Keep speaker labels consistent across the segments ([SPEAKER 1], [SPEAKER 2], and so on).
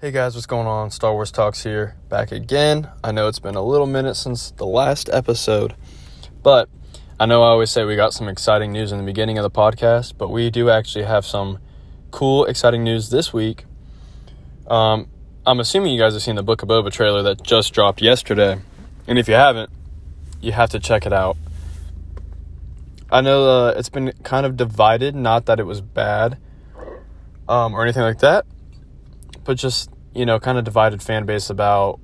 [SPEAKER 1] Hey guys, what's going on? Star Wars Talks here, back again. I know it's been a little minute since the last episode, but I know I always say we got some exciting news in the beginning of the podcast, but we do actually have some cool, exciting news this week. Um, I'm assuming you guys have seen the Book of Boba trailer that just dropped yesterday, and if you haven't, you have to check it out. I know uh, it's been kind of divided, not that it was bad um, or anything like that but just you know, kind of divided fan base about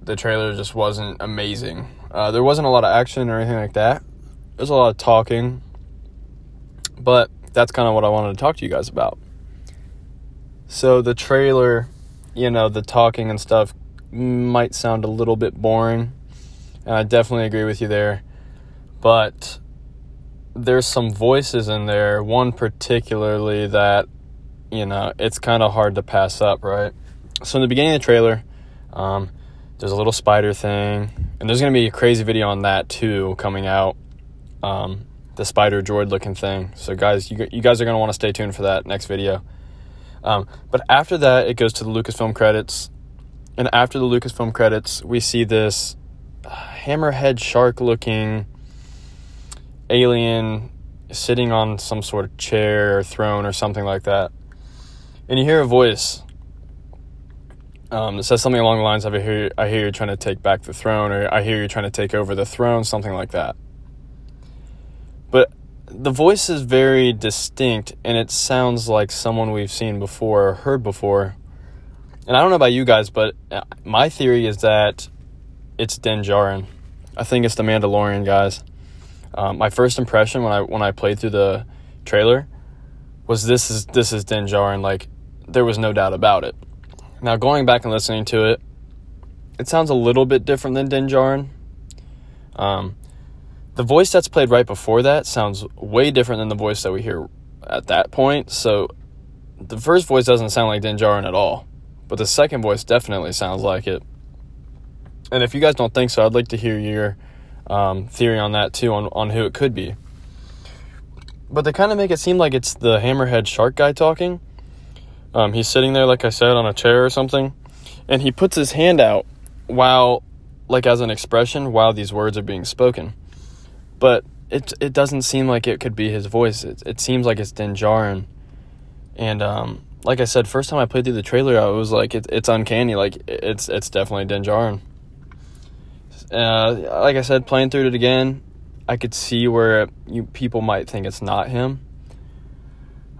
[SPEAKER 1] the trailer just wasn't amazing. Uh, there wasn't a lot of action or anything like that. There's a lot of talking, but that's kind of what I wanted to talk to you guys about. So the trailer, you know, the talking and stuff might sound a little bit boring, and I definitely agree with you there. But there's some voices in there, one particularly that you know, it's kind of hard to pass up, right? So in the beginning of the trailer, um, there's a little spider thing, and there's gonna be a crazy video on that too coming out. Um, the spider droid looking thing. So guys, you you guys are gonna want to stay tuned for that next video. Um, but after that, it goes to the Lucasfilm credits, and after the Lucasfilm credits, we see this hammerhead shark looking alien sitting on some sort of chair or throne or something like that and you hear a voice um, that says something along the lines of I hear, I hear you're trying to take back the throne, or I hear you're trying to take over the throne, something like that. But the voice is very distinct, and it sounds like someone we've seen before or heard before. And I don't know about you guys, but uh, my theory is that it's Din Djarin. I think it's the Mandalorian guys. Um, my first impression when I when I played through the trailer was this is this is Din Djarin. Like there was no doubt about it. Now, going back and listening to it, it sounds a little bit different than Din Djarin. Um, the voice that's played right before that sounds way different than the voice that we hear at that point. So, the first voice doesn't sound like Din Djarin at all, but the second voice definitely sounds like it. And if you guys don't think so, I'd like to hear your um, theory on that too, on, on who it could be. But they kind of make it seem like it's the hammerhead shark guy talking um, he's sitting there, like I said, on a chair or something, and he puts his hand out while, like, as an expression while these words are being spoken. But it it doesn't seem like it could be his voice. It, it seems like it's Din Djarin. And um, like I said, first time I played through the trailer, I was like, it, it's uncanny. Like it's it's definitely Din Djarin. Uh, like I said, playing through it again, I could see where you people might think it's not him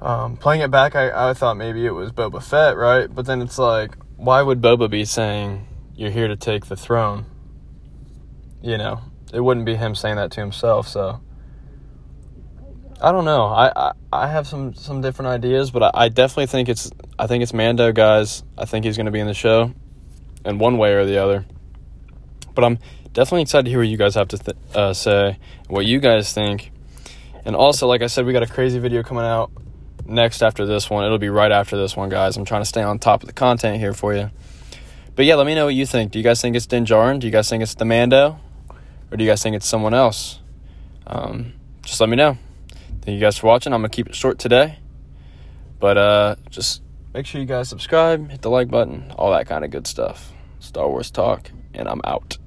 [SPEAKER 1] um, playing it back, I, I thought maybe it was Boba Fett, right? But then it's like, why would Boba be saying, You're here to take the throne? You know, it wouldn't be him saying that to himself, so. I don't know. I, I, I have some, some different ideas, but I, I definitely think it's I think it's Mando, guys. I think he's going to be in the show, in one way or the other. But I'm definitely excited to hear what you guys have to th- uh, say, what you guys think, and also, like I said, we got a crazy video coming out next after this one. It'll be right after this one, guys. I'm trying to stay on top of the content here for you. But yeah, let me know what you think. Do you guys think it's Din Djarin? Do you guys think it's the Mando? Or do you guys think it's someone else? Um, just let me know. Thank you guys for watching. I'm going to keep it short today. But uh, just make sure you guys subscribe, hit the like button, all that kind of good stuff. Star Wars Talk, and I'm out.